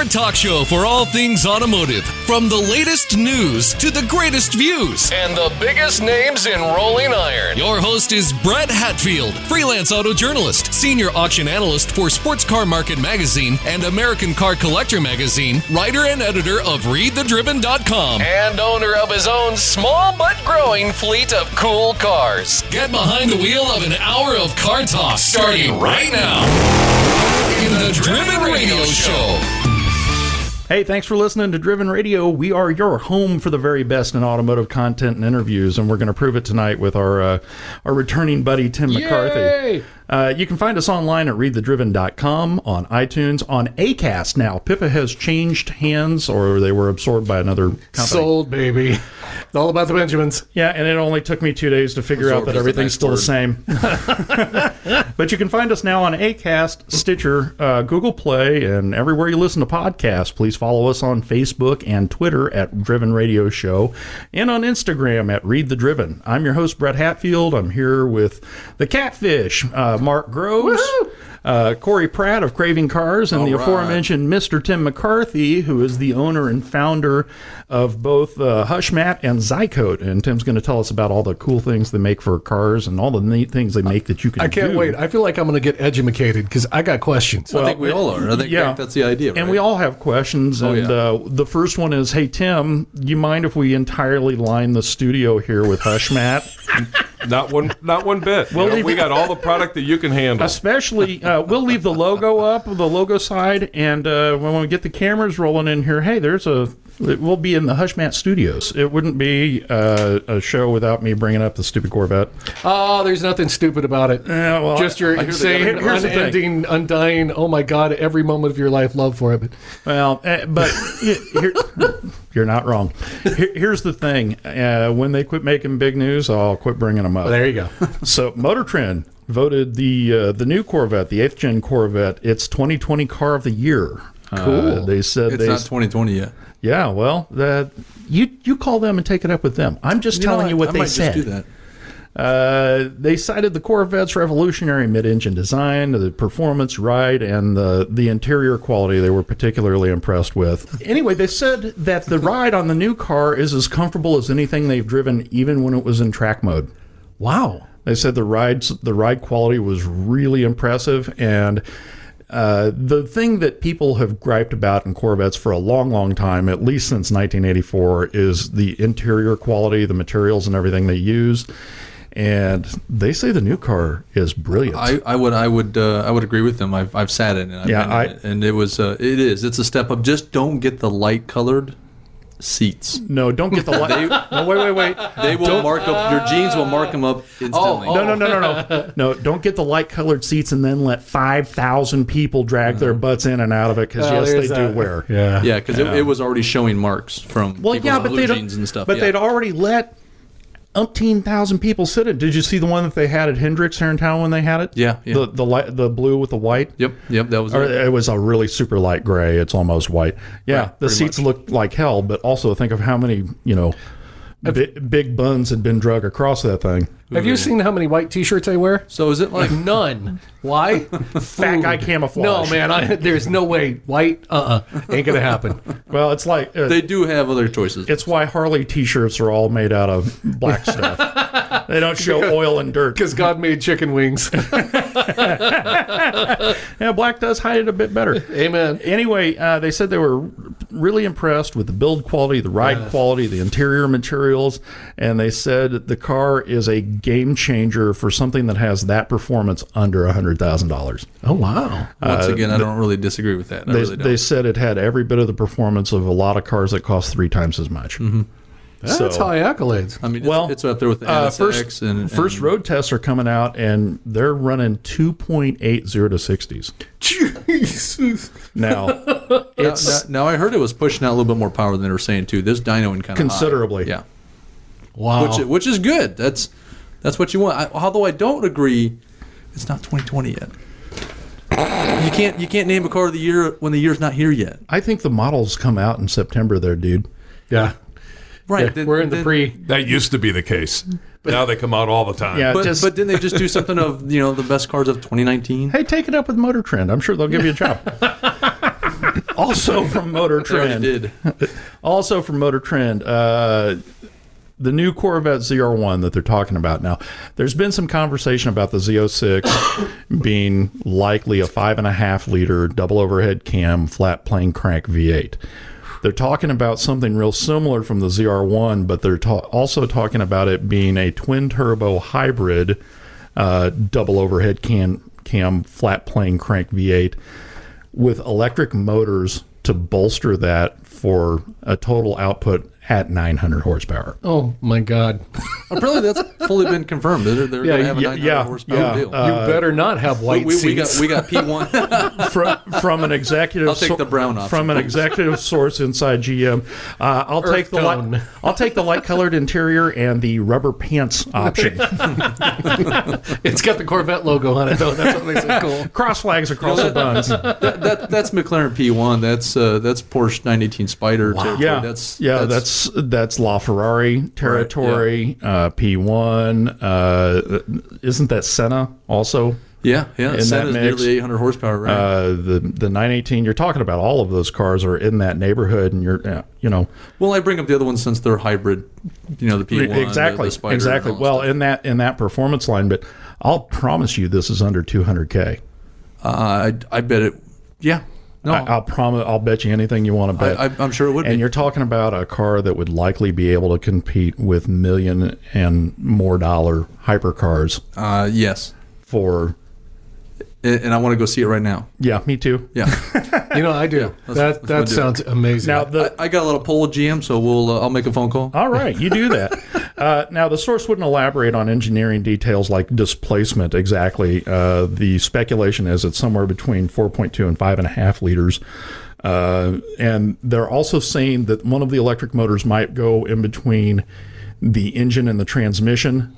your talk show for all things automotive. From the latest news to the greatest views and the biggest names in rolling iron. Your host is Brett Hatfield, freelance auto journalist, senior auction analyst for Sports Car Market Magazine and American Car Collector Magazine, writer and editor of ReadTheDriven.com, and owner of his own small but growing fleet of cool cars. Get behind the wheel of an hour of car talk starting right now in the Driven Radio Show. Hey, thanks for listening to Driven Radio. We are your home for the very best in automotive content and interviews, and we're going to prove it tonight with our uh, our returning buddy Tim McCarthy. Uh, you can find us online at readthedriven.com, on iTunes, on Acast now. Pippa has changed hands, or they were absorbed by another company. Sold, baby. It's all about the Benjamins. Yeah, and it only took me two days to figure out Absorbed that is the everything's next still the same. but you can find us now on Acast, Stitcher, uh, Google Play, and everywhere you listen to podcasts. Please follow us on Facebook and Twitter at Driven Radio Show, and on Instagram at Read the Driven. I'm your host Brett Hatfield. I'm here with the Catfish, uh, Mark Groves. Uh, Corey Pratt of Craving Cars and the right. aforementioned Mr. Tim McCarthy, who is the owner and founder of both uh, Hushmat and Zycoat. And Tim's going to tell us about all the cool things they make for cars and all the neat things they make that you can I can't do. wait. I feel like I'm going to get edumated because I got questions. I think we all are. I think yeah. that's the idea. And we all have questions. Oh, and yeah. uh, the first one is Hey, Tim, you mind if we entirely line the studio here with Hushmat? Not one, not one bit. We'll You know, leave- we got all the product that you can handle. Especially, uh, we'll leave the logo up, the logo side, and uh, when we get the cameras rolling in here, hey, there's a. It will be in the Hushmat Studios. It wouldn't be uh, a show without me bringing up the stupid Corvette. Oh, there's nothing stupid about it. Yeah, well, Just your I insane, here's the thing. unending, undying, oh my God, every moment of your life love for it. But Well, uh, but here, here- you're not wrong. Here's the thing: uh, when they quit making big news, I'll quit bringing them up. there you go. So Motor Trend voted the uh, the new Corvette, the eighth gen Corvette, its 2020 car of the year. Cool. they said it's they. not 2020 yet. yeah. Well, that you you call them and take it up with them. I'm just telling know, you what I they might said. Just do that. Uh, they cited the Corvette's revolutionary mid-engine design, the performance, ride, and the the interior quality. They were particularly impressed with. Anyway, they said that the ride on the new car is as comfortable as anything they've driven, even when it was in track mode. Wow. They said the rides, the ride quality was really impressive, and uh, the thing that people have griped about in Corvettes for a long, long time, at least since 1984, is the interior quality, the materials, and everything they use. And they say the new car is brilliant. I, I would I would uh, I would agree with them. I've, I've sat in it. I've Yeah, been in I- it, and it was uh, it is it's a step up. Just don't get the light colored seats. no, don't get the light. they, no, wait, wait, wait. They will mark up your jeans will mark them up instantly. No, no, no, no, no, no! Don't get the light-colored seats and then let five thousand people drag their butts in and out of it because Oh, yes, they there's do wear. Yeah. Yeah, because it, it was already showing marks from Well, yeah, but blue they jeans and stuff. But yeah. they'd already let umpteen thousand people sit it. Did you see the one that they had at Hendrix here in town when they had it? Yeah, yeah. The the light, the blue with the white. Yep, yep, that was Or it. it was a really super light gray. It's almost white. Yeah, Right, the seats looked like hell. But also think of how many you know bi- big buns had been drug across that thing. Have you seen how many white T-shirts I wear? So is it like None. Why? Fat guy camouflage. No, man. I, there's no way. White. Uh. uh Ain't gonna happen. Well, it's like uh, they do have other choices? it's why Harley T-shirts are all made out of black stuff. they don't show oil and dirt. Because God made chicken wings. Yeah, black does hide it a bit better. Amen. Anyway, uh, they said they were really impressed with the build quality, the ride quality, the interior materials, and they said the car is a game changer for something that has that performance under hundred thousand dollars. Oh wow. Once again, I don't really disagree with that. I uh, They, really don't. they said it had every bit of the performance of a lot of cars that cost three times as much. That's So- high accolades. I mean, it's, well, it's up there with the Uh, first, and, and first road tests are coming out, and they're running two point eight zero to sixties. Jesus. Now, Now, it's now, now I heard it was pushing out a little bit more power than they were saying too. This dynoing kind of Considerably. yeah, Wow. which which is good. That's that's what you want. I, although I don't agree, it's not 2020 yet. You can't you can't name a car of the year when the year's not here yet. I think the models come out in September. There, dude. yeah. Right. Yeah, then- we're in the pre. That used to be the case. But, now they come out all the time. Yeah, But, just but didn't they just do something of you know the best cars of 2019? hey, take it up with Motor Trend. I'm sure they'll give you a job. also from Motor Trend. did. Also from Motor Trend, uh, the new Corvette ZR1 that they're talking about now. There's been some conversation about the Z06 being likely a five and a half liter double overhead cam flat plane crank V8. They're talking about something real similar from the ZR1, but they're ta- also talking about it being a twin turbo hybrid uh, double overhead cam cam flat plane crank V8 with electric motors to bolster that for a total output at 900 horsepower. Oh my God! Apparently, that's fully been confirmed. They're, they're Yeah, going to have a yeah, 900 yeah, horsepower yeah. deal. Uh, you better not have white we, we got seats. we got P1. from, from an executive I'll take the brown option, from an please. executive source inside GM. Uh, I'll take the tone. light, I'll take the light colored interior and the rubber pants option. it's got the Corvette logo on it though. That's what makes it cool. Cross flags across the buns. that, that, that's McLaren P1. That's uh, that's Porsche 918 Spider. territory. Yeah, that's yeah, that's that's LaFerrari territory. uh, P1. Uh, isn't that Senna also? yeah, yeah. that Senna's mix. nearly 800 horsepower, right? Uh, the the 918. You're talking about all of those cars are in that neighborhood, and you're uh, you know well, I bring up the other ones since they're hybrid. You know, the P1, exactly the, Spider, exactly. Well, stuff. in that in that performance line, but I'll promise you this is under 200k. uh, I, I bet it. Yeah, no, I, I'll promise. I'll bet you anything you want to bet. I, I'm sure it would and be. you're talking about a car that would likely be able to compete with million and more dollar hypercars Uh, yes, for and, and I want to go see it right now. yeah, me too. Yeah, You know, I do. let's- that let's that go do sounds amazing. Now the I, I got a little poll of GM, so we'll uh, I'll make a phone call. All right, you do that. Uh, now, the source wouldn't elaborate on engineering details like displacement exactly. Uh, the speculation is it's somewhere between 4.2 and 5.5 liters. Uh, and they're also saying that one of the electric motors might go in between the engine and the transmission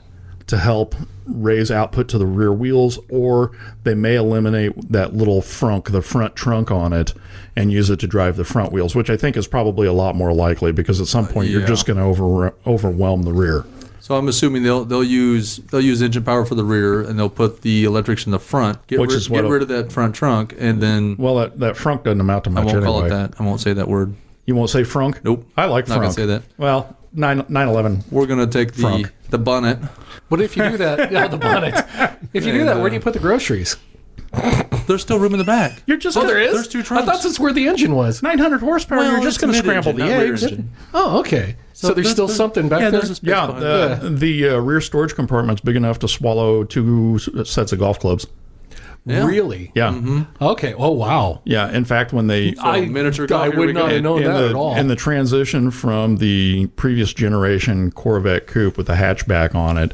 to help raise output to the rear wheels, or they may eliminate that little frunk, the front trunk on it, and use it to drive the front wheels, which I think is probably a lot more likely because at some point you're just going to over, overwhelm the rear. So I'm assuming they'll they'll use they'll use engine power for the rear, and they'll put the electrics in the front. Get, Which rid, is get rid of that front trunk, and then Well, that, that frunk doesn't amount to much. I won't anyway. call it that. I won't say that word. You won't say frunk? Nope. I like Not frunk. gonna say that. Well, 9, 911. We're gonna take the Frunk. the bonnet. What if you do that? Yeah, the bonnet. If you do that, where do you put the groceries? There's still room in the back. You're just Oh, there is. There's two trunks. I thought that's where the engine was. 900 horsepower. Well, you're just it's going to mid-engine, scramble the not rear eggs. engine. Oh, okay. So, there's there's- still there's- something back yeah, there. there's a space Yeah, behind the, the uh, rear storage compartment's big enough to swallow two s- sets of golf clubs. Yeah. Really? Yeah, mm-hmm. Okay. Oh, wow. yeah. In fact, when they I, um, miniature I golf, here we would not have known that the, at all. in the transition from the previous generation Corvette coupe with the hatchback on it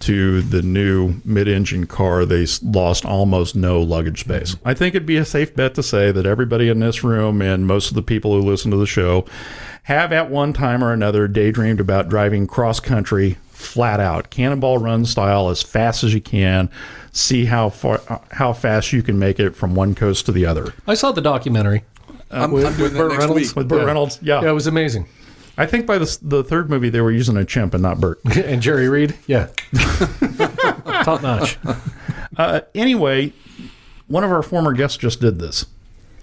to the new mid-engine car, they lost almost no luggage space. Mm-hmm. I think it'd be a safe bet to say that everybody in this room and most of the people who listen to the show have at one time or another daydreamed about driving cross country flat out cannonball run style as fast as you can see how far how fast you can make it from one coast to the other I saw the documentary I'm, with, I'm with Burt Reynolds. week. with Burt Yeah. Reynolds yeah. Yeah, it was amazing. I think by the, the third movie they were using a chimp and not Bert. and Jerry Reed. Yeah. Top notch. Uh, anyway, one of our former guests just did this.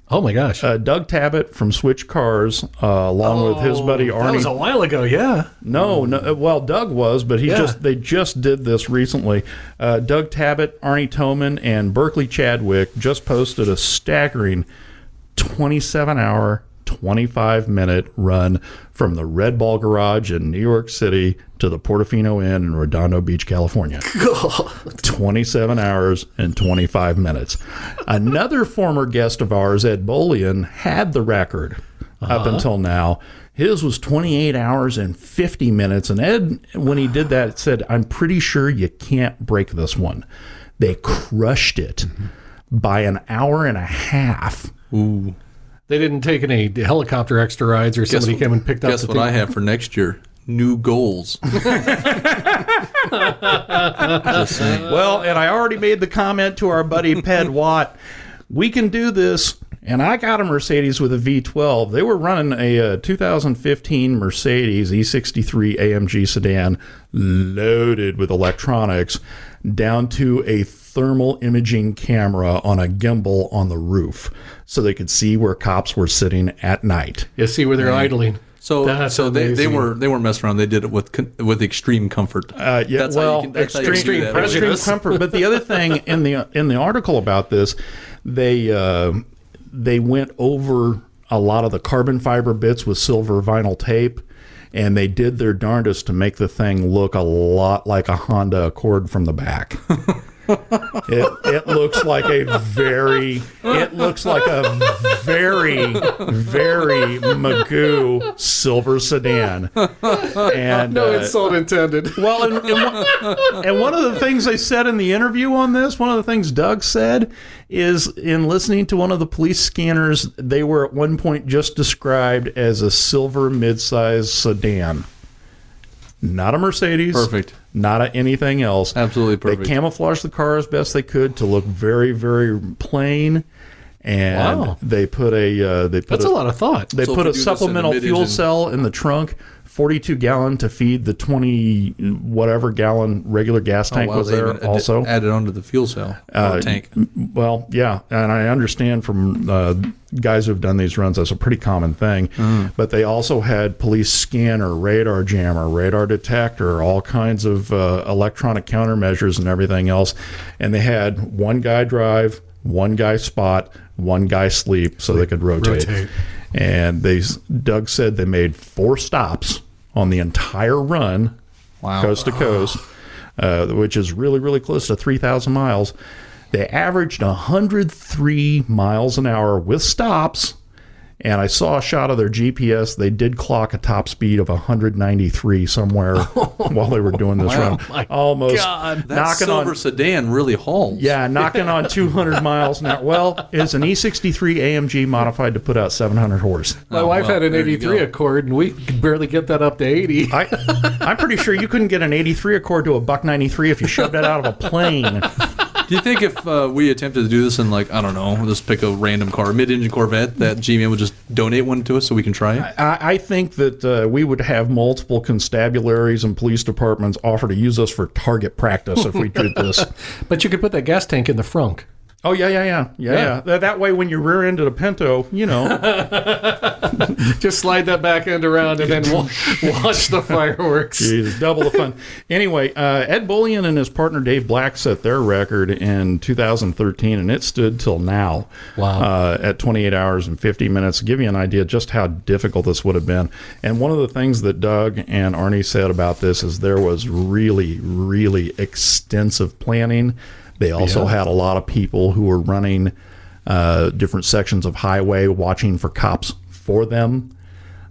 Oh my gosh. Uh, Doug Tabbutt from Switch Cars, uh, along with his buddy Arnie. That was a while ago. Yeah. no, no, uh, well, Doug was, but he Yeah. just they just did this recently. Uh, Doug Tabbutt, Arnie Toman, and Berkeley Chadwick just posted a staggering 27 hour, 25 minute run from the Red Ball Garage in New York City to the Portofino Inn in Redondo Beach, California. 27 hours and 25 minutes. Another former guest of ours, Ed Bolian, had the record up uh-huh. until now. His was 28 hours and 50 minutes. And Ed, when he did that, said, I'm pretty sure you can't break this one. They crushed it mm-hmm. by an hour and a half. They didn't take any helicopter extra rides or somebody what- came and picked up Guess the what thing. I have for next year? New goals. Well, and I already made the comment to our buddy Ped Watt. We can do this. And I got a Mercedes with a V12. They were running a, uh 2015 Mercedes E E63 AMG sedan loaded with electronics down to a thermal imaging camera on a gimbal on the roof so they could see where cops were sitting at night. You see where they're idling. So, That's so they, they were they weren't messing around. They did it with with extreme comfort. Uh, yeah, That's how you well, can- that's how you extreme, can that. extreme comfort. But the other thing in the in the article about this, they uh, they went over a lot of the carbon fiber bits with silver vinyl tape, and they did their darndest to make the thing look a lot like a Honda Accord from the back. It, it looks like a very it looks like a very very Magoo silver sedan and No uh, insult intended. well, and, and, one, and one of the things they said in the interview on this, one of the things Doug said is in listening to one of the police scanners, they were at one point just described as a silver midsize sedan. Not a Mercedes. Perfect. Not a anything else. Absolutely perfect. They camouflaged the car as best they could to look very, very plain. And Wow. they put a uh, they put That's a lot of thought. they So put a you do this in the supplemental fuel cell in the trunk, 42 gallon to feed the 20 whatever gallon regular gas tank Oh, wow, was there also. added onto the fuel cell Uh, tank. well, yeah, and I understand from uh, guys who've done these runs that's a pretty common thing. Mm. But they also had police scanner, radar jammer, radar detector, all kinds of uh, electronic countermeasures and everything else. And they had one guy drive, one guy spot, one guy sleep, so they could rotate. Rotate. And they, Doug said they made four stops on the entire run, Wow. coast to coast, uh, which is really, really close to 3,000 miles. They averaged 103 miles an hour with stops. And I saw a shot of their GPS. They did clock a top speed of 193 somewhere while they were doing this run. my Almost God. That knocking silver on sedan really hauls. yeah, knocking on 200 miles an hour. Well, it's an E63 AMG modified to put out 700 horse. My Oh, wife well, had an 83. Accord, and we could barely get that up to 80. I, I'm pretty sure you couldn't get an 83 Accord to a buck 93 if you shoved it out of a plane. Do you think if uh, we attempted to do this in like I don't know, just pick a random car, mid-engine Corvette, that G-Man would just donate one to us so we can try it? I, I think that uh, we would have multiple constabularies and police departments offer to use us for target practice if we did this. But you could put that gas tank in the frunk. Oh yeah, yeah, yeah, yeah, yeah. That, that way, when you rear ended a Pinto, you know, Just slide that back end around and then wa- watch the fireworks. Jesus, double the fun. Anyway, uh, Ed Bolian and his partner Dave Black set their record in 2013, and it stood till now. Wow. Uh, at 28 hours and 50 minutes. To give you an idea just how difficult this would have been. And one of the things that Doug and Arnie said about this is there was really, really extensive planning. They also Yeah. had a lot of people who were running uh, different sections of highway, watching for cops for them.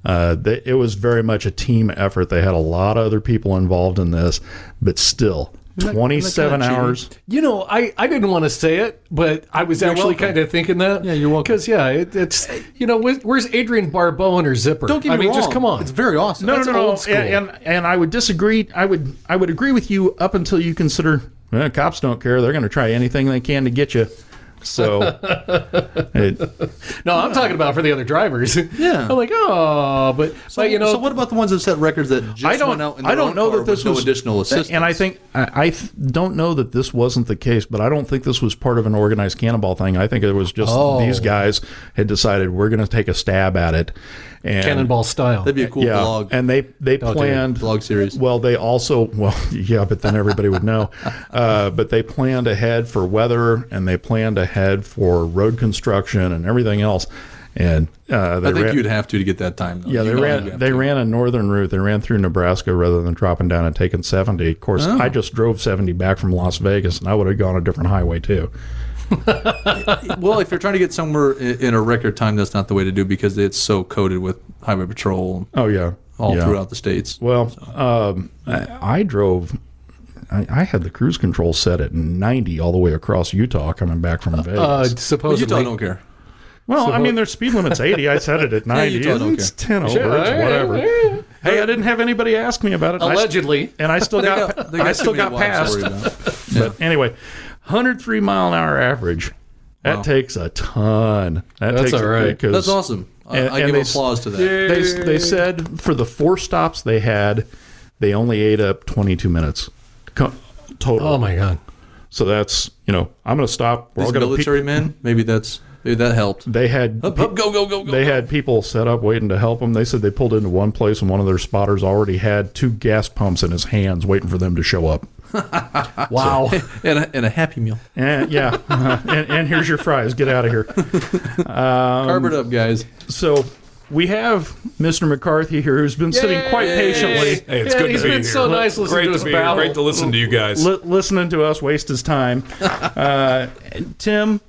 Uh, they, it was very much a team effort. They had a lot of other people involved in this, but still, 27 isn't that kinda hours. You know, I, I didn't want to say it, but I was actually welcome. kind of thinking that. Yeah, you're welcome. Because, yeah, it, it's, you know, where's, where's Adrienne Barbeau and her zipper? Don't get me I mean, wrong. just come on. It's very awesome. No, That's no, no, no. old school. And, and and I would disagree. I would I would agree with you up until you consider well, cops don't care. They're going to try anything they can to get you. So, it, no, I'm talking about for the other drivers. Yeah. I'm like, oh, but, So, but you know, so what about the ones that set records that just I don't. went out in I don't own know car that this with no was additional assistance? And I think I, I th- don't know that this wasn't the case, but I don't think this was part of an organized cannonball thing. I think it was just Oh. these guys had decided we're going to take a stab at it. And, cannonball style. that'd be a cool yeah, vlog. and they they dude, planned vlog series. Well, they also well, yeah, but then everybody would know. Uh, but they planned ahead for weather, and they planned ahead for road construction and everything else. And uh, they I think ran, you'd have to to get that time. Though. yeah, You they ran they to. ran a northern route. They ran through Nebraska rather than dropping down and taking seventy. Of course, Oh. I just drove seventy back from Las Vegas, and I would have gone a different highway too. well, if you're trying to get somewhere in, in a record time, that's not the way to do because it's so coated with highway patrol Oh yeah, all yeah. throughout the states. Well, um, I, I drove. I, I had the cruise control set at 90 all the way across Utah coming back from Vegas. uh, But supposedly. Utah don't care. well, I mean, their speed limit's 80. I set it at 90. Utah don't it's 10 over. Sure, It's whatever. yeah. Hey, I didn't have anybody ask me about it. and I st- Allegedly. and I still got, got, I still got passed. worry about. But anyway, 103 mile an hour average That takes a ton. That That's takes all right. because That's awesome. I, And- I and give they applause to that. They, they said for the four stops they had, they only ate up 22 minutes total. Oh my god. So that's you know I'm going to stop. We're all going to. military men, maybe that's maybe that helped. they had Up, up, go, go, go, go. they had people set up waiting to help them. They said they pulled into one place and one of their spotters already had two gas pumps in his hands waiting for them to show up. Wow. and, a, and a happy meal. And yeah, and, and here's your fries. Get out of here. Carb it up, guys. So we have Mr. McCarthy here, who's been sitting quite patiently. Hey, it's Yeah, good to be here. He's been here. so nice listening Great to to us be here. Great to listen to you guys. li- listening to us waste his time. Uh, Tim,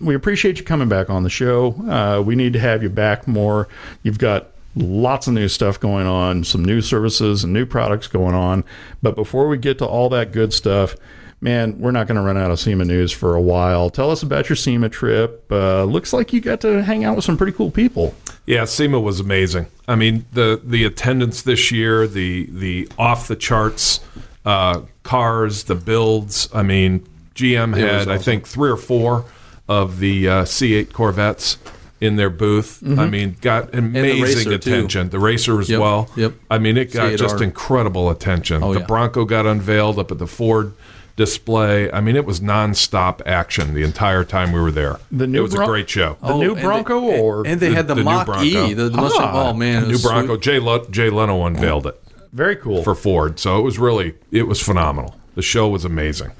we appreciate you coming back on the show. Uh, we need to have you back more. You've got lots of new stuff going on, some new services and new products going on. But before we get to all that good stuff, man, we're not going to run out of SEMA news for a while. Tell us about your SEMA trip. Uh, looks like you got to hang out with some pretty cool people. Yeah, SEMA was amazing. I mean, the the attendance this year, the the off the charts uh, cars, the builds. I mean, GM had I think three or four of the uh, C8 Corvettes in their booth. I mean, got amazing racer, too. attention. The racer as Yep, well. yep. I mean, it got C8R. just incredible attention. Oh, the yeah. Bronco got unveiled up at the Ford display. I mean, it was nonstop action the entire time we were there. The new it was Bron- a great show. The new and they- Bronco or And they had the, the new Mach Bronco. E. The, the Mustang. Ah, oh man, it New Bronco. sweet. Jay, Le- Jay Leno unveiled it very cool. for Ford, so it was really it was phenomenal. The show was amazing.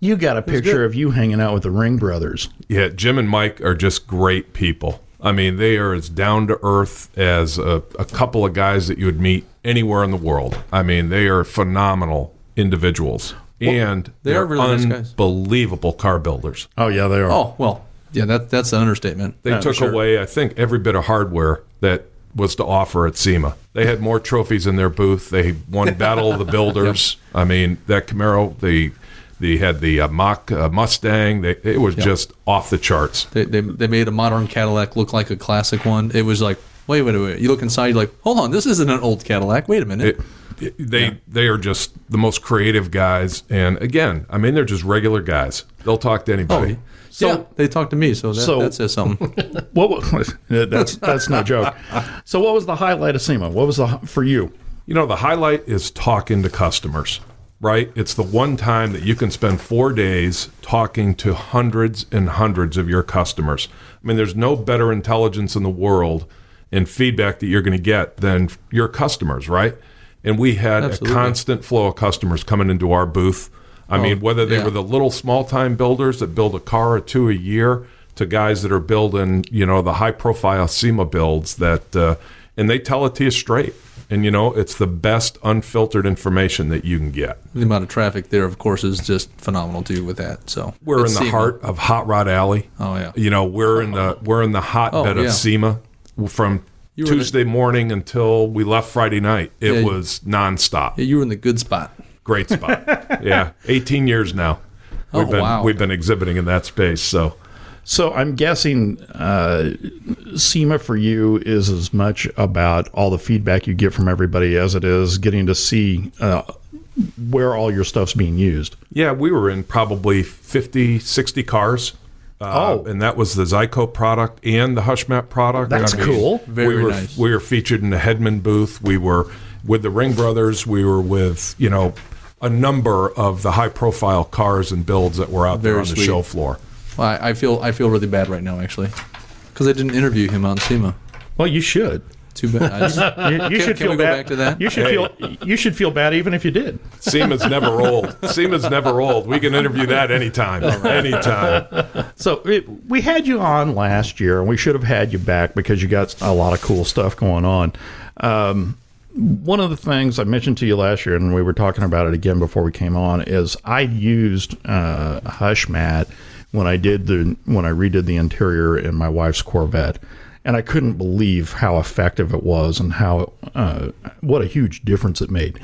You got a picture of you hanging out with the Ring brothers. Yeah, Jim and Mike are just great people. I mean, they are as down to earth as a, a couple of guys that you would meet anywhere in the world. I mean, they are phenomenal individuals, and they they're are really nice unbelievable car builders. Oh yeah, they are. Oh well, yeah. That that's an understatement. They Yeah, took sure. away, I think, every bit of hardware that was to offer at SEMA. They had more trophies in their booth. They won Battle of the Builders. I mean, that Camaro, the they had the uh, Mach uh, Mustang. They, it was just off the charts. They, they they made a modern Cadillac look like a classic one. It was like, wait, wait, wait. You look inside, you're like, hold on, this isn't an old Cadillac. Wait a minute. It, it- they they are just the most creative guys. And again, I mean, they're just regular guys. They'll talk to oh, anybody. So- yeah, they talked to me, so that, So- that says something. What was, that's that's no joke. So what was the highlight of SEMA? What was the for you? You know, the highlight is talking to customers, right? It's the one time that you can spend four days talking to hundreds and hundreds of your customers. I mean, there's no better intelligence in the world and feedback that you're going to get than your customers, right? And we had Absolutely. a constant flow of customers coming into our booth. I mean, whether they yeah. were the little small time builders that build a car or two a year to guys that are building, you know, the high profile SEMA builds that, uh, and they tell it to you straight. And, you know, it's the best unfiltered information that you can get. the amount of traffic there, of course, is just phenomenal too. With that, so We're It's in the SEMA. heart of Hot Rod Alley. Oh yeah. You know, we're in the we're in the hotbed Oh, yeah. of SEMA from were the- Tuesday morning until we left Friday night. It Yeah. was nonstop. Yeah, you were in the good spot. Great spot. yeah, 18 years now. Oh, we've Oh, been wow. we've been exhibiting in that space. So So I'm guessing uh, SEMA for you is as much about all the feedback you get from everybody as it is getting to see uh, where all your stuff's being used. yeah, we were in probably 50, 60 cars. Uh, Oh. and that was the Zyco product and the Hushmat product. That's cool. Very we were, nice. We were featured in the Hedman booth. We were with the Ring Brothers. We were with you know a number of the high profile cars and builds that were out there Very on the sweet. show floor. Well, I, I feel I feel really bad right now actually, because I didn't interview him on SEMA. Well, you should. Too bad. I just, You, you Can- should can feel we go bad. back to that? You should feel. You should feel bad even if you did. SEMA's never old. SEMA's never old. We can interview that anytime. Anytime. So it, we had you on last year, and we should have had you back because you got a lot of cool stuff going on. Um, one of the things I mentioned to you last year, and we were talking about it again before we came on, is I used uh, Hush Mat when I did the when I redid the interior in my wife's Corvette, and I couldn't believe how effective it was and how uh, what a huge difference it made.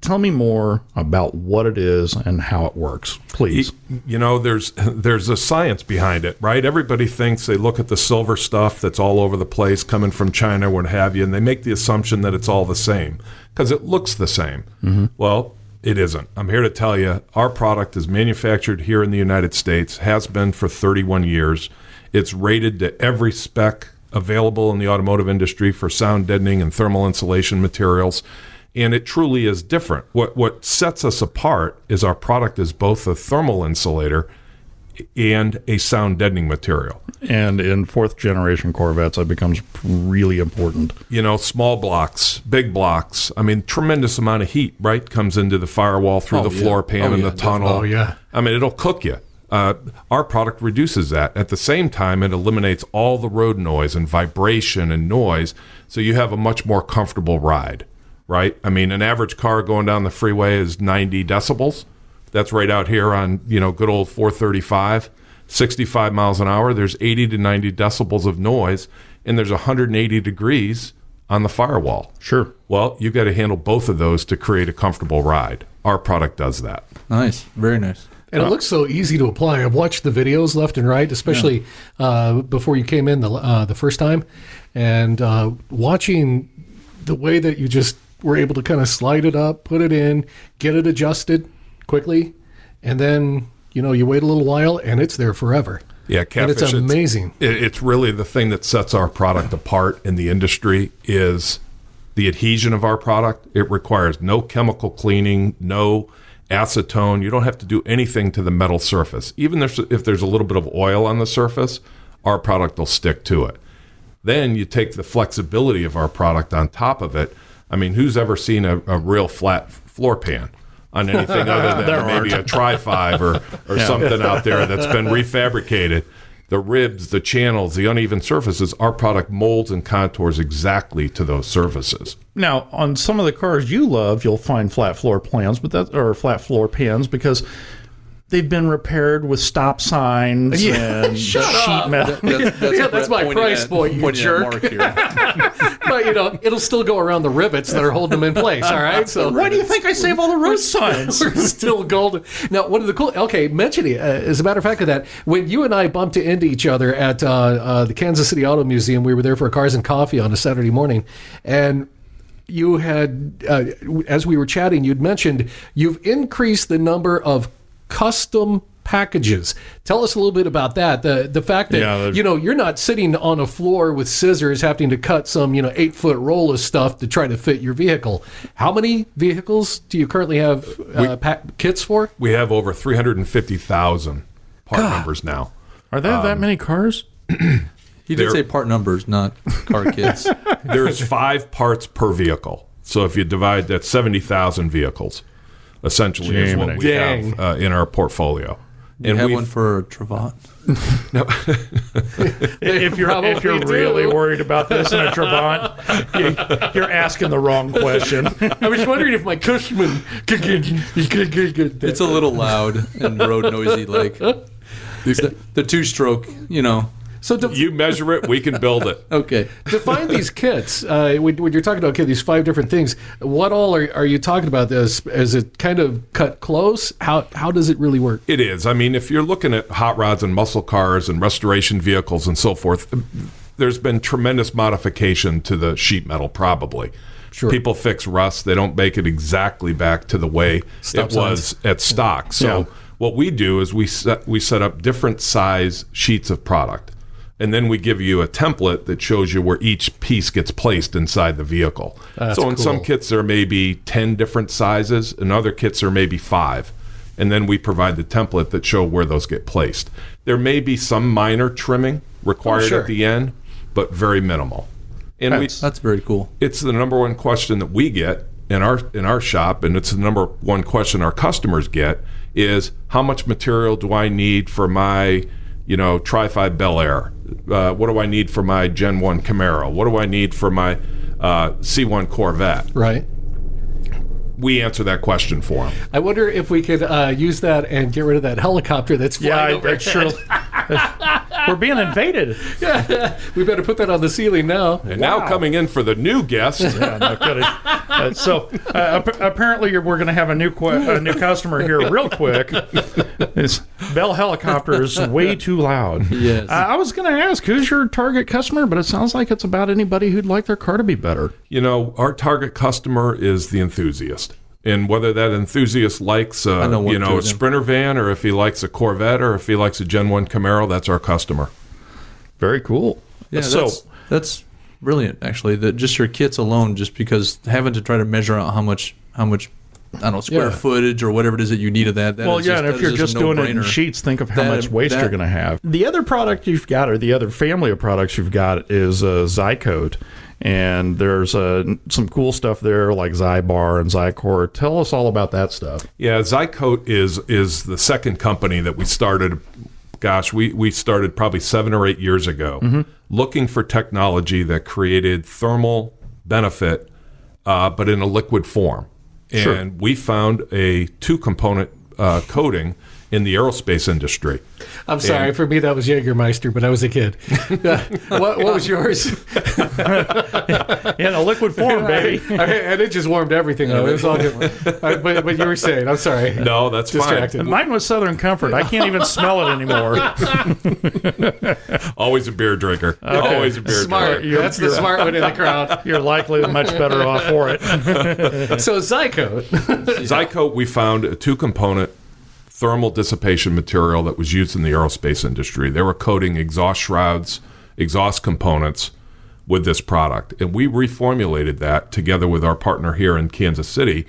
Tell me more about what it is and how it works, please. you know there's there's a science behind it right everybody thinks they look at the silver stuff that's all over the place coming from china what have you and they make the assumption that it's all the same because it looks the same well It isn't. I'm here to tell you our product is manufactured here in the United States, has been for 31 years. It's rated to every spec available in the automotive industry for sound deadening and thermal insulation materials. And it truly is different. What, what sets us apart is our product is both a thermal insulator and a sound deadening material. And in fourth generation Corvettes, that becomes really important. you know, small blocks, big blocks. I mean, tremendous amount of heat, right, comes into the firewall through the yeah. floor pan Oh, and yeah, the tunnel. Oh, yeah. I mean, it'll cook you. Uh, our product reduces that. At the same time, it eliminates all the road noise and vibration and noise, so you have a much more comfortable ride, right? I mean, an average car going down the freeway is 90 decibels. That's right out here on, you know, good old 435, 65 miles an hour. There's 80 to 90 decibels of noise, and there's 180 degrees on the firewall. Sure. Well, you've got to handle both of those to create a comfortable ride. Our product does that. Nice, very nice. And it looks so easy to apply. I've watched the videos left and right, especially uh, before you came in the uh, the first time, and uh, watching the way that you just were able to kind of slide it up, put it in, get it adjusted quickly, and then you know you wait a little while and it's there forever. Yeah, and it's amazing. it- it's really the thing that sets our product apart in the industry is the adhesion of our product. It requires no chemical cleaning, no acetone. You don't have to do anything to the metal surface. Even if, if there's a little bit of oil on the surface, our product will stick to it. Then you take the flexibility of our product on top of it. I mean, who's ever seen a, a real flat floor pan on anything other than maybe a Tri Five or, or something out there that's been refabricated? The ribs, the channels, the uneven surfaces, our product molds and contours exactly to those surfaces. Now, on some of the cars you love, you'll find flat floor plans, but that or flat floor pans because they've been repaired with stop signs Yeah, and shut sheet up. metal. That's, that's Yeah, that's my price at- point, you pointing at jerk. But you know it'll still go around the rivets that are holding them in place. All right, so Why do you think I save all the road signs? We're still golden. Now, one of the cool. Okay, mentioning uh, as a matter of fact of that, when you and I bumped into each other at uh, uh, the Kansas City Auto Museum, we were there for cars and coffee on a Saturday morning, and you had, uh, as we were chatting, you'd mentioned you've increased the number of custom packages. Tell us a little bit about that. The the fact that Yeah, you know you're not sitting on a floor with scissors having to cut some you know eight foot roll of stuff to try to fit your vehicle. How many vehicles do you currently have uh, pa- kits for? We have over 350,000 part numbers now. Are there that many cars? He did There- say part numbers, not car kits. There's five parts per vehicle. So if you divide that 70,000 vehicles, essentially is what we Dang. have uh, in our portfolio. You have we've- one for Trabant. If you're if you're Probably really worried about this in a Trabant, you, you're asking the wrong question. I was wondering if my Cushman could get, It's a little loud and road noisy, like the, the two stroke, you know. So You measure it, we can build it. Okay. define these kits. Uh, when, when you're talking about okay, these five different things, what all are, are you talking about? This is it kind of cut close? How how does it really work? It is. I mean, if you're looking at hot rods and muscle cars and restoration vehicles and so forth, there's been tremendous modification to the sheet metal, probably. Sure. People fix rust, they don't make it exactly back to the way Stop it was at stock. So Yeah. what we do is we set we set up different size sheets of product. And then we give you a template that shows you where each piece gets placed inside the vehicle. That's so in some kits there may be 10 different sizes, in other kits there may be 5 and then we provide the template that show where those get placed. There may be some minor trimming required Oh, sure. at the end, but very minimal. And we, That's very cool. it's the number one question that we get in our in our shop, and it's the number one question our customers get is how much material do I need for my you know Tri Five Bel Air? Uh, what do I need for my Gen One Camaro? What do I need for my uh, C1 Corvette? Right. We answer that question for them. I wonder if we could uh, use that and get rid of that helicopter that's Yeah, flying I, over. I sure. We're being invaded. Yeah. we better put that on the ceiling now. And now coming in for the new guest, Yeah, no kidding. Uh, so uh, ap- apparently we're going to have a new que- a new customer here real quick. This Bell helicopter is way too loud. Yes. Uh, I was going to ask who's your target customer, but it sounds like it's about anybody who'd like their car to be better. you know, our target customer is the enthusiast. And whether that enthusiast likes a, know you know a. Sprinter van or if he likes a Corvette or if he likes a Gen 1 Camaro, that's our customer. Very cool. Yeah, so that's, that's brilliant. Actually, that just your kits alone, just because having to try to measure out how much how much I don't know square Yeah. footage or whatever it is that you need of that. that well, is yeah, just- and if you're a just doing it in sheets, think of how That- much waste that- you're going to have. The other product you've got, or the other family of products you've got, is uh, Zycoat. And there's uh, some cool stuff there like Zybar and Zycor. Tell us all about that stuff. Yeah, Zycoat is is the second company that we started. Gosh, we we started probably seven or eight years ago, looking for technology that created thermal benefit, uh, but in a liquid form. And we found a two component uh, coating in the aerospace industry. I'm sorry. For me, that was Jägermeister, but I was a kid. What, what was yours? In a liquid form, baby. and it just warmed everything up. It was all good. Uh, but, but you were saying, I'm sorry. No, that's Distracted. fine. Mine was Southern Comfort. I can't even smell it anymore. Always a beer drinker. Always a beer Smart. drinker. That's the smart one in the crowd. You're likely much better off for it. So Zycoat. Zycoat, we found a two component thermal dissipation material that was used in the aerospace industry. They were coating exhaust shrouds, exhaust components with this product. And we reformulated that together with our partner here in Kansas City,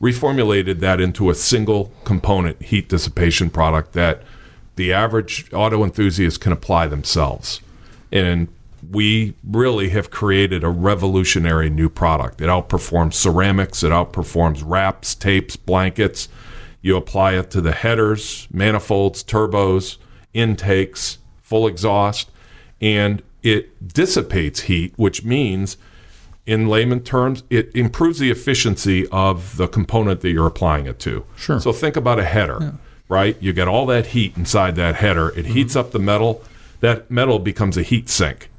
reformulated that into a single component heat dissipation product that the average auto enthusiast can apply themselves. And we really have created a revolutionary new product. It outperforms ceramics, it outperforms wraps, tapes, blankets. You apply it to the headers, manifolds, turbos, intakes, full exhaust, and it dissipates heat, which means, in layman terms, it improves the efficiency of the component that you're applying it to. Sure. So think about a header, right? You get all that heat inside that header. It mm-hmm. heats up the metal. That metal becomes a heat sink.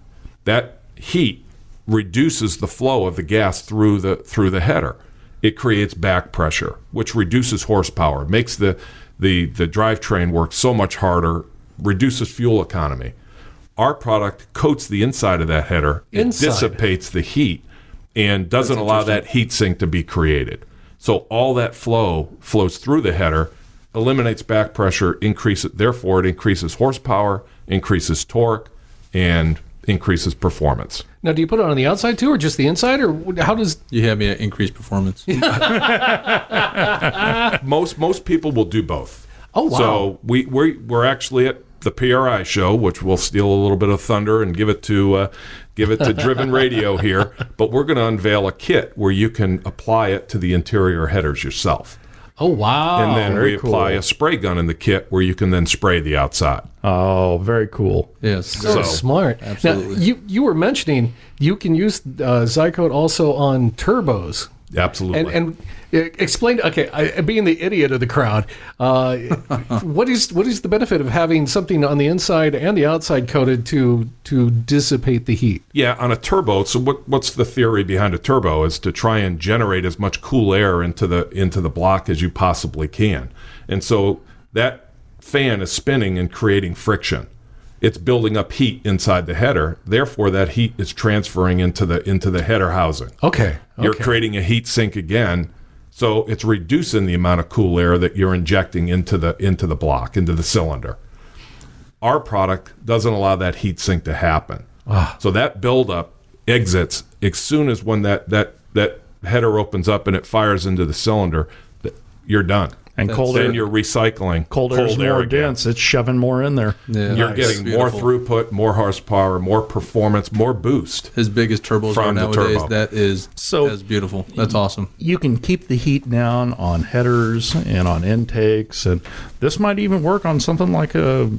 That heat reduces the flow of the gas through the through the header. It creates back pressure, which reduces horsepower, makes the the the drivetrain work so much harder, reduces fuel economy. Our product coats the inside of that header. It dissipates the heat and doesn't allow that heat sink to be created. So all that flow flows through the header, eliminates back pressure, increases therefore it increases horsepower, increases torque, and increases performance. Now, do you put it on the outside too, or just the inside, or how does? You have me at increased performance. most most people will do both. Oh, wow. So we we're, we're actually at the PRI show, which will steal a little bit of thunder and give it to uh, give it to Driven Radio here. But we're going to unveil a kit where you can apply it to the interior headers yourself, Oh wow! and then very we apply cool. a spray gun in the kit where you can then spray the outside. Oh, very cool. yes. so, So- smart. Absolutely. Now, you you were mentioning you can use uh, Zycoat also on turbos. Absolutely. And, and explain. Okay, I, being the idiot of the crowd, uh, what is what is the benefit of having something on the inside and the outside coated to to dissipate the heat? Yeah, on a turbo. So what, what's the theory behind a turbo is to try and generate as much cool air into the into the block as you possibly can. And so that fan is spinning and creating friction. It's building up heat inside the header. Therefore that heat is transferring into the into the header housing. Okay, You're creating a heat sink again. So it's reducing the amount of cool air that you're injecting into the into the block, into the cylinder. Our product doesn't allow that heat sink to happen. Ah. So that buildup exits as soon as when that that that header opens up and it fires into the cylinder, you're done. And cold air, then you're recycling cold air is more again. dense. It's shoving more in there. Yeah. You're Nice. getting Beautiful. more throughput, more horsepower, more performance, more boost. As big as turbos From are nowadays, turbo. that is So- that's beautiful. That's awesome. You can keep the heat down on headers and on intakes, and this might even work on something like a,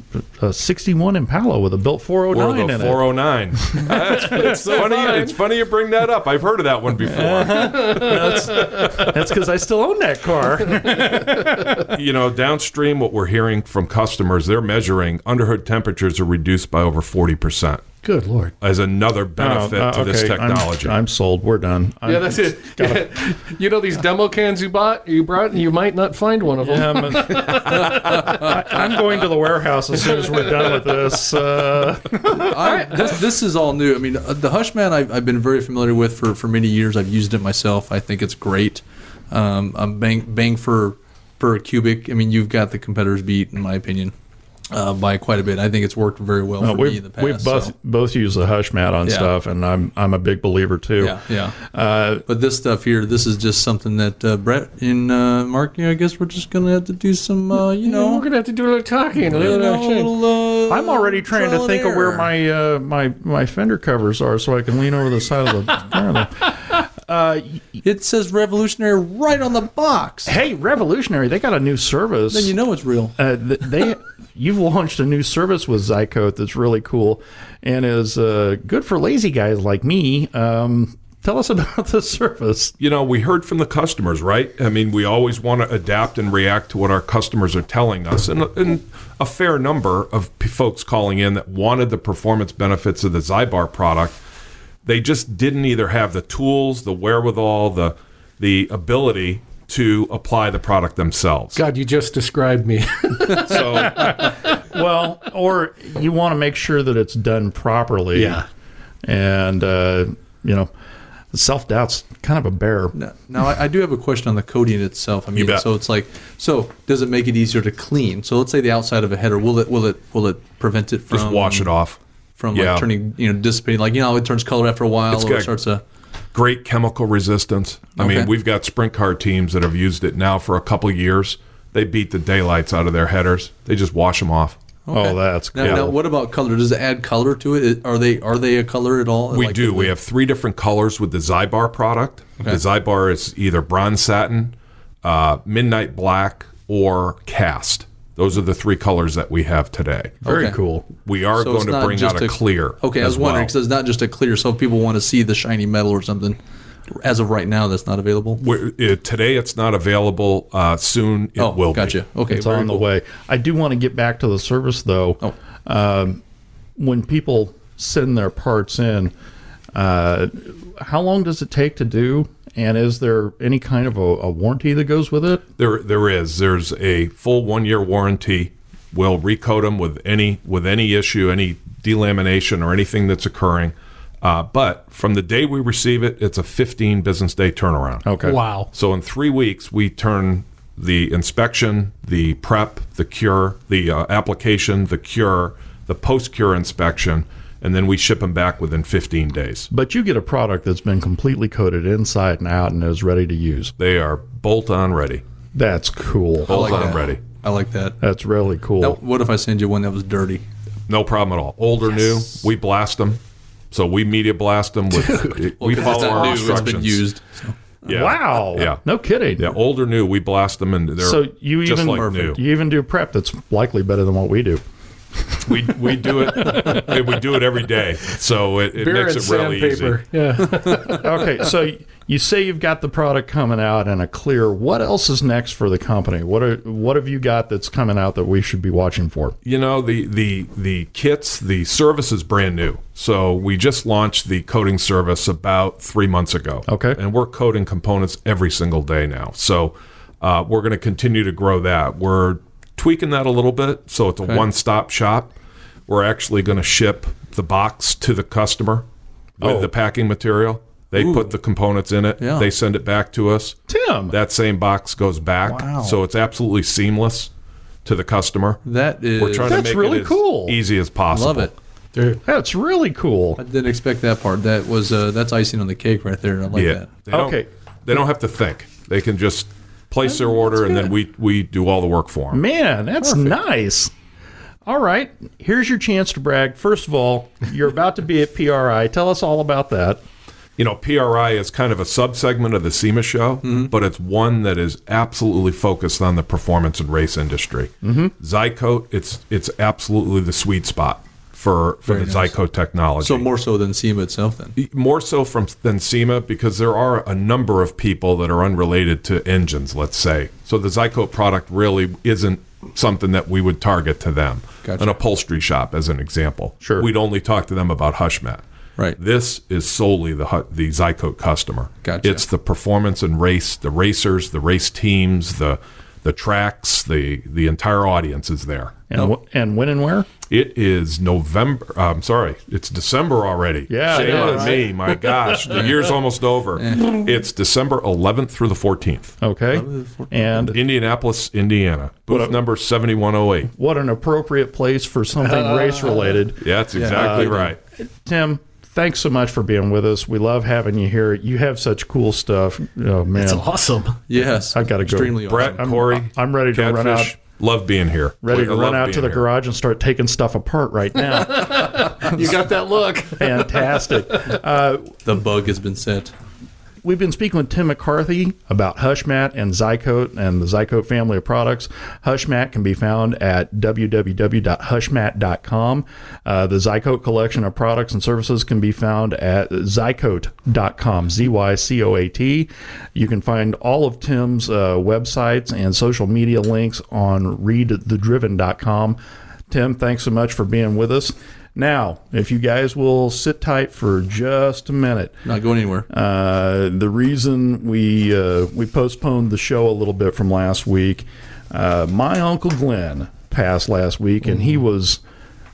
a 61 Impala with a built Or 409 the in it. 409. That's, it's funny. It's funny you bring that up. I've heard of that one before. That's because I still own that car. you know, downstream, what we're hearing from customers, they're measuring underhood temperatures are reduced by over 40% Good lord. as another benefit Oh, uh, to this okay, I'm- technology. I'm, sold. We're done. Yeah, that's it. you know these demo cans you bought, you brought, you might not find one of them. Yeah, I'm, I, I'm going to the warehouse as soon as we're done with this. Uh, I, this, this is all new. I mean, uh, the Hushmat I've, I've been very familiar with for, for many years. I've used it myself. I think it's great. Um, I'm bang bang for per cubic. I mean, you've got the competitors beat, in my opinion, uh, by quite a bit. I think it's worked very well uh, for me we've, in the past. we've both so, both used the hush mat on Yeah. stuff, and I'm I'm a big believer too. yeah, yeah. Uh, But this stuff here, this is just something that uh, Brett and uh, Mark. You know, I guess we're just gonna have to do some, uh, you No, know, we're gonna have to do a little talking. A you little, know, a little, uh, I'm already trying to trial and think of where my uh, my my fender covers are, so I can lean over the side of the. uh, It says revolutionary right on the box. hey, Revolutionary, they got a new service. Then you know it's real. uh, they you've launched a new service with Zycoat that's really cool and is uh, good for lazy guys like me. Um, tell us about the service. you know, we heard from the customers, right? I mean, we always want to adapt and react to what our customers are telling us. And, and a fair number of folks calling in that wanted the performance benefits of the Zybar product. They just didn't either have the tools, the wherewithal, the the ability to apply the product themselves. God, you just described me. So Well, or you want to make sure that it's done properly. Yeah. And uh, you know, self doubt's kind of a bear. Now, now I, I do have a question on the coating itself. I mean, bet. so it's like, so does it make it easier to clean? So let's say the outside of a header, will it will it will it prevent it from just wash it off. From Yeah. like turning you know dissipating? Like you know, it turns color after a while, It's or got- it starts to. great chemical resistance. I mean, we've got sprint car teams that have used it now for a couple of years. They beat the daylights out of their headers. They just wash them off. Oh, that's Now, cool. now, what about color? Does it add color to it? Are they are they a color at all? We Like do. We have three different colors with the Zybar product. The Zybar is either bronze satin, uh, midnight black, or cast. Those are the three colors that we have today. Very Okay. cool. We are So going to bring just out a, clear. Okay, I was wondering well. because it's not just a clear. So if people want to see the shiny metal or something, as of right now, that's not available. We're- uh, today it's not available. Uh, soon it oh, will gotcha. be. Okay, it's very on the way. I do want to get back to the service though. Oh. Um, when people send their parts in, uh, how long does it take to do? And is there any kind of a, a warranty that goes with it? There, there is. There's a full one year warranty. We'll recoat them with any with any issue, any delamination or anything that's occurring. Uh, but from the day we receive it, it's a 15 business day turnaround. Okay. wow. So in three weeks, we turn the inspection, the prep, the cure, the uh, application, the cure, the post cure inspection, and then we ship them back within 15 days. But you get a product that's been completely coated inside and out and is ready to use. They are bolt on ready. That's cool. Bolt like on that. ready. I like that. That's really cool. Now, what if I send you one that was dirty? No problem at all. Old or new, we blast them. So we media blast them with. we 'cause follow it's not our new, instructions. It's been used. So. Yeah. Wow. Yeah. No kidding. Yeah, old or new, we blast them and they're So you just even like new. you even do prep that's likely better than what we do. We we do it. we do it every day, so it, it Beer makes and it really easy. Yeah. Okay, so you say you've got the product coming out and a clear. What else is next for the company? What are what have you got that's coming out that we should be watching for? You know the the the kits, the service is brand new. So we just launched the coating service about three months ago. Okay. and we're coating components every single day now. So uh, we're going to continue to grow that. We're tweaking that a little bit, so it's a one-stop shop. We're actually going to ship the box to the customer with Oh. the packing material. They put the components in it. Yeah. They send it back to us. Tim, That same box goes back, Wow. so it's absolutely seamless to the customer. That is. We're trying That's to make really it as cool. easy as possible. love it. Dude. that's really cool. I didn't expect that part. That was uh, that's icing on the cake right there. I like yeah, that. they Okay. They don't have to think. They can just place their order, and then we we do all the work for them. Man, that's nice. All right, here's your chance to brag. First of all, you're about to be at PRI. Tell us all about that. You know, PRI is kind of a subsegment of the SEMA show, but it's one that is absolutely focused on the performance and race industry. Mm-hmm. Zycoat, it's it's absolutely the sweet spot for for the nice. Zyco technology. So more so than SEMA itself, then. more so from than SEMA because there are a number of people that are unrelated to engines, let's say. So the Zyco product really isn't something that we would target to them. Gotcha. An upholstery shop, as an example. Sure. We'd only talk to them about HushMat. Right. This is solely the the Zyco customer. Gotcha. It's the performance and race, the racers, the race teams, the the tracks, the the entire audience is there. And, wh- and when and where? It is November. uh, I'm sorry, it's December already. Yeah, it shame on is. me. My gosh, the year's almost over. It's December 11th through the 14th. Okay. And Indianapolis, Indiana. Booth number 7108. what an appropriate place for something race related. Yeah, that's exactly right. Tim, thanks so much for being with us. We love having you here. You have such cool stuff. Oh man, It's awesome. Yes. I've gotta go. Extremely Brett, awesome. Corey, I'm ready to run out. Love being here. Ready to run out to the here. garage and start taking stuff apart right now. You got that look. Fantastic. Uh, The bug has been set. We've been speaking with Tim McCarthy about HushMat and Zycoat and the Zycoat family of products. HushMat can be found at www.hushmat.com. Uh, the Zycoat collection of products and services can be found at zycoat.com, Z Y C O A T. You can find all of Tim's uh, websites and social media links on readthedriven.com. Tim, thanks so much for being with us. Now, if you guys will sit tight for just a minute, Not going anywhere. uh, the reason we uh, we postponed the show a little bit from last week, uh, my uncle Glenn passed last week, and he was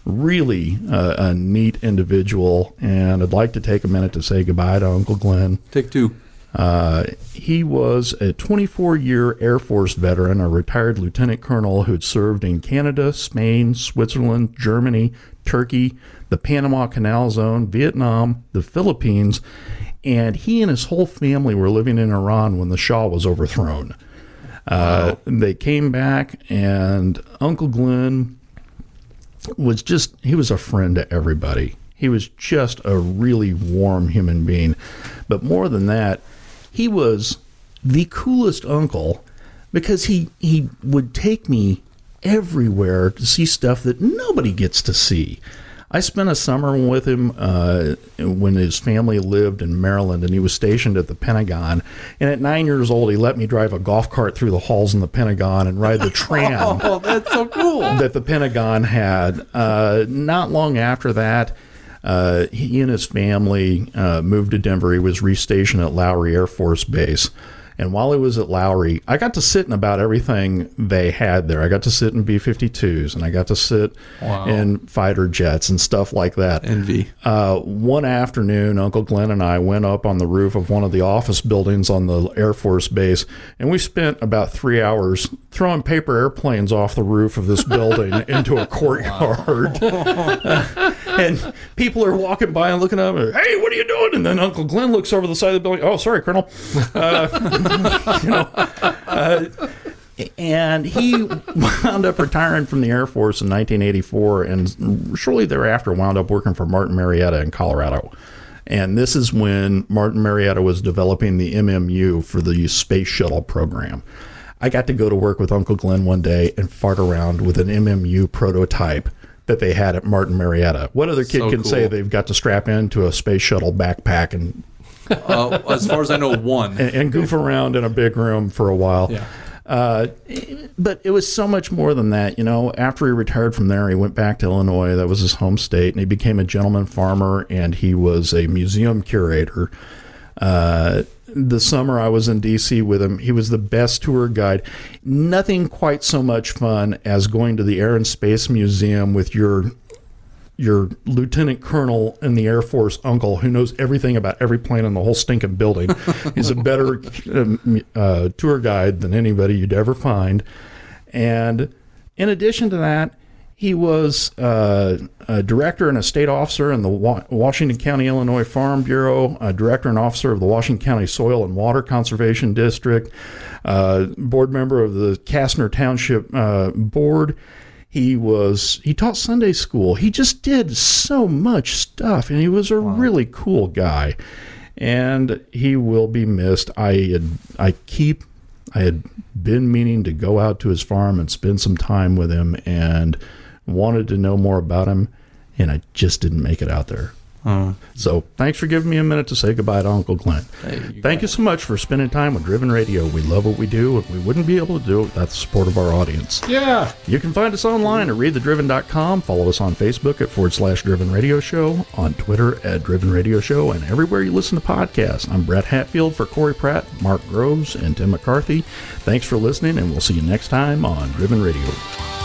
really uh, a neat individual. And I'd like to take a minute to say goodbye to Uncle Glenn. Take two. Uh, he was a 24 year Air Force veteran, a retired lieutenant colonel who'd served in Canada, Spain, Switzerland, Germany, Turkey, the Panama Canal Zone, Vietnam, the Philippines, and he and his whole family were living in Iran when the Shah was overthrown. Uh, they came back, and Uncle Glenn was just he was a friend to everybody. He was just a really warm human being. But more than that, he was the coolest uncle because he he would take me everywhere to see stuff that nobody gets to see. I spent a summer with him uh, when his family lived in Maryland, and he was stationed at the Pentagon. And at nine years old, he let me drive a golf cart through the halls in the Pentagon and ride the tram Oh, that's so cool. that the Pentagon had. Uh, not long after that, uh, he and his family uh, moved to Denver. He was restationed at Lowry Air Force Base. And while he was at Lowry, I got to sit in about everything they had there. I got to sit in B 52s and I got to sit in fighter jets and stuff like that. Envy. Uh, one afternoon, Uncle Glenn and I went up on the roof of one of the office buildings on the Air Force Base, and we spent about three hours throwing paper airplanes off the roof of this building into a courtyard. and people are walking by and looking up, and, hey, what are you doing? And then Uncle Glenn looks over the side of the building. Oh, sorry, Colonel. Uh, you know, uh, and he wound up retiring from the Air Force in 1984, and shortly thereafter wound up working for Martin Marietta in Colorado. And this is when Martin Marietta was developing the MMU for the space shuttle program. I got to go to work with Uncle Glenn one day and fart around with an MMU prototype that they had at Martin Marietta. What other kid So can say they've got to strap into a space shuttle backpack and Uh, as far as I know, one. and, and goof around in a big room for a while. Yeah. Uh, but it was so much more than that. You know, after he retired from there, he went back to Illinois. That was his home state, and he became a gentleman farmer and he was a museum curator. Uh, the summer I was in DC with him, he was the best tour guide. Nothing quite so much fun as going to the Air and Space Museum with your your lieutenant colonel in the Air Force uncle who knows everything about every plane in the whole stinking building. He's a better um, uh, tour guide than anybody you'd ever find. And in addition to that, he was uh, a director and a state officer in the Wa- Washington County, Illinois Farm Bureau, a director and officer of the Washington County Soil and Water Conservation District, uh, board member of the Castner Township uh, Board. He was he taught Sunday school. He just did so much stuff, and he was a really cool guy. And he will be missed. I had, I keep I had been meaning to go out to his farm and spend some time with him, and wanted to know more about him. and I just didn't make it out there. Uh-huh. So thanks for giving me a minute to say goodbye to Uncle Glenn. you Thank you so much for spending time with Driven Radio. We love what we do, and we wouldn't be able to do it without the support of our audience. Yeah. You can find us online at readthedriven.com. Follow us on Facebook at forward slash Driven Radio Show, on Twitter at Driven Radio Show, and everywhere you listen to podcasts. I'm Brett Hatfield for Corey Pratt, Mark Groves, and Tim McCarthy. Thanks for listening, and we'll see you next time on Driven Radio.